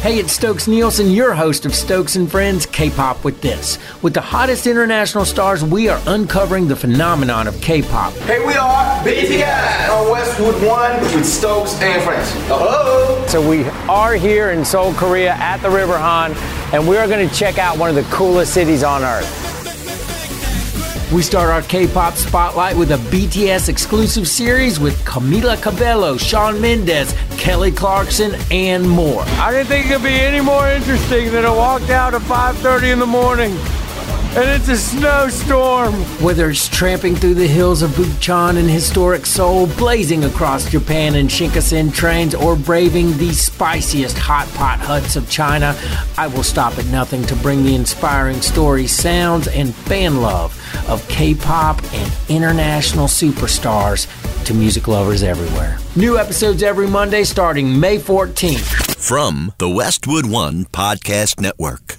Hey, it's Stokes Nielsen, your host of Stokes and Friends K-pop with this. With the hottest international stars, we are uncovering the phenomenon of K-pop. Hey, we are BTS on Westwood One with Stokes and Friends. Hello. So we are here in Seoul, Korea, at the River Han, and we are going to check out one of the coolest cities on earth. We start our K-pop spotlight with a BTS exclusive series with Camila Cabello, Shawn Mendes, Kelly Clarkson, and more. I didn't think it could be any more interesting than to walk out at 5:30 in the morning and it's a snowstorm. Whether it's tramping through the hills of Bukchon in historic Seoul, blazing across Japan in Shinkansen trains, or braving the spiciest hot pot huts of China, I will stop at nothing to bring the inspiring stories, sounds, and fan love of K-pop and international superstars to music lovers everywhere. New episodes every Monday starting May 14th. From the Westwood One Podcast Network.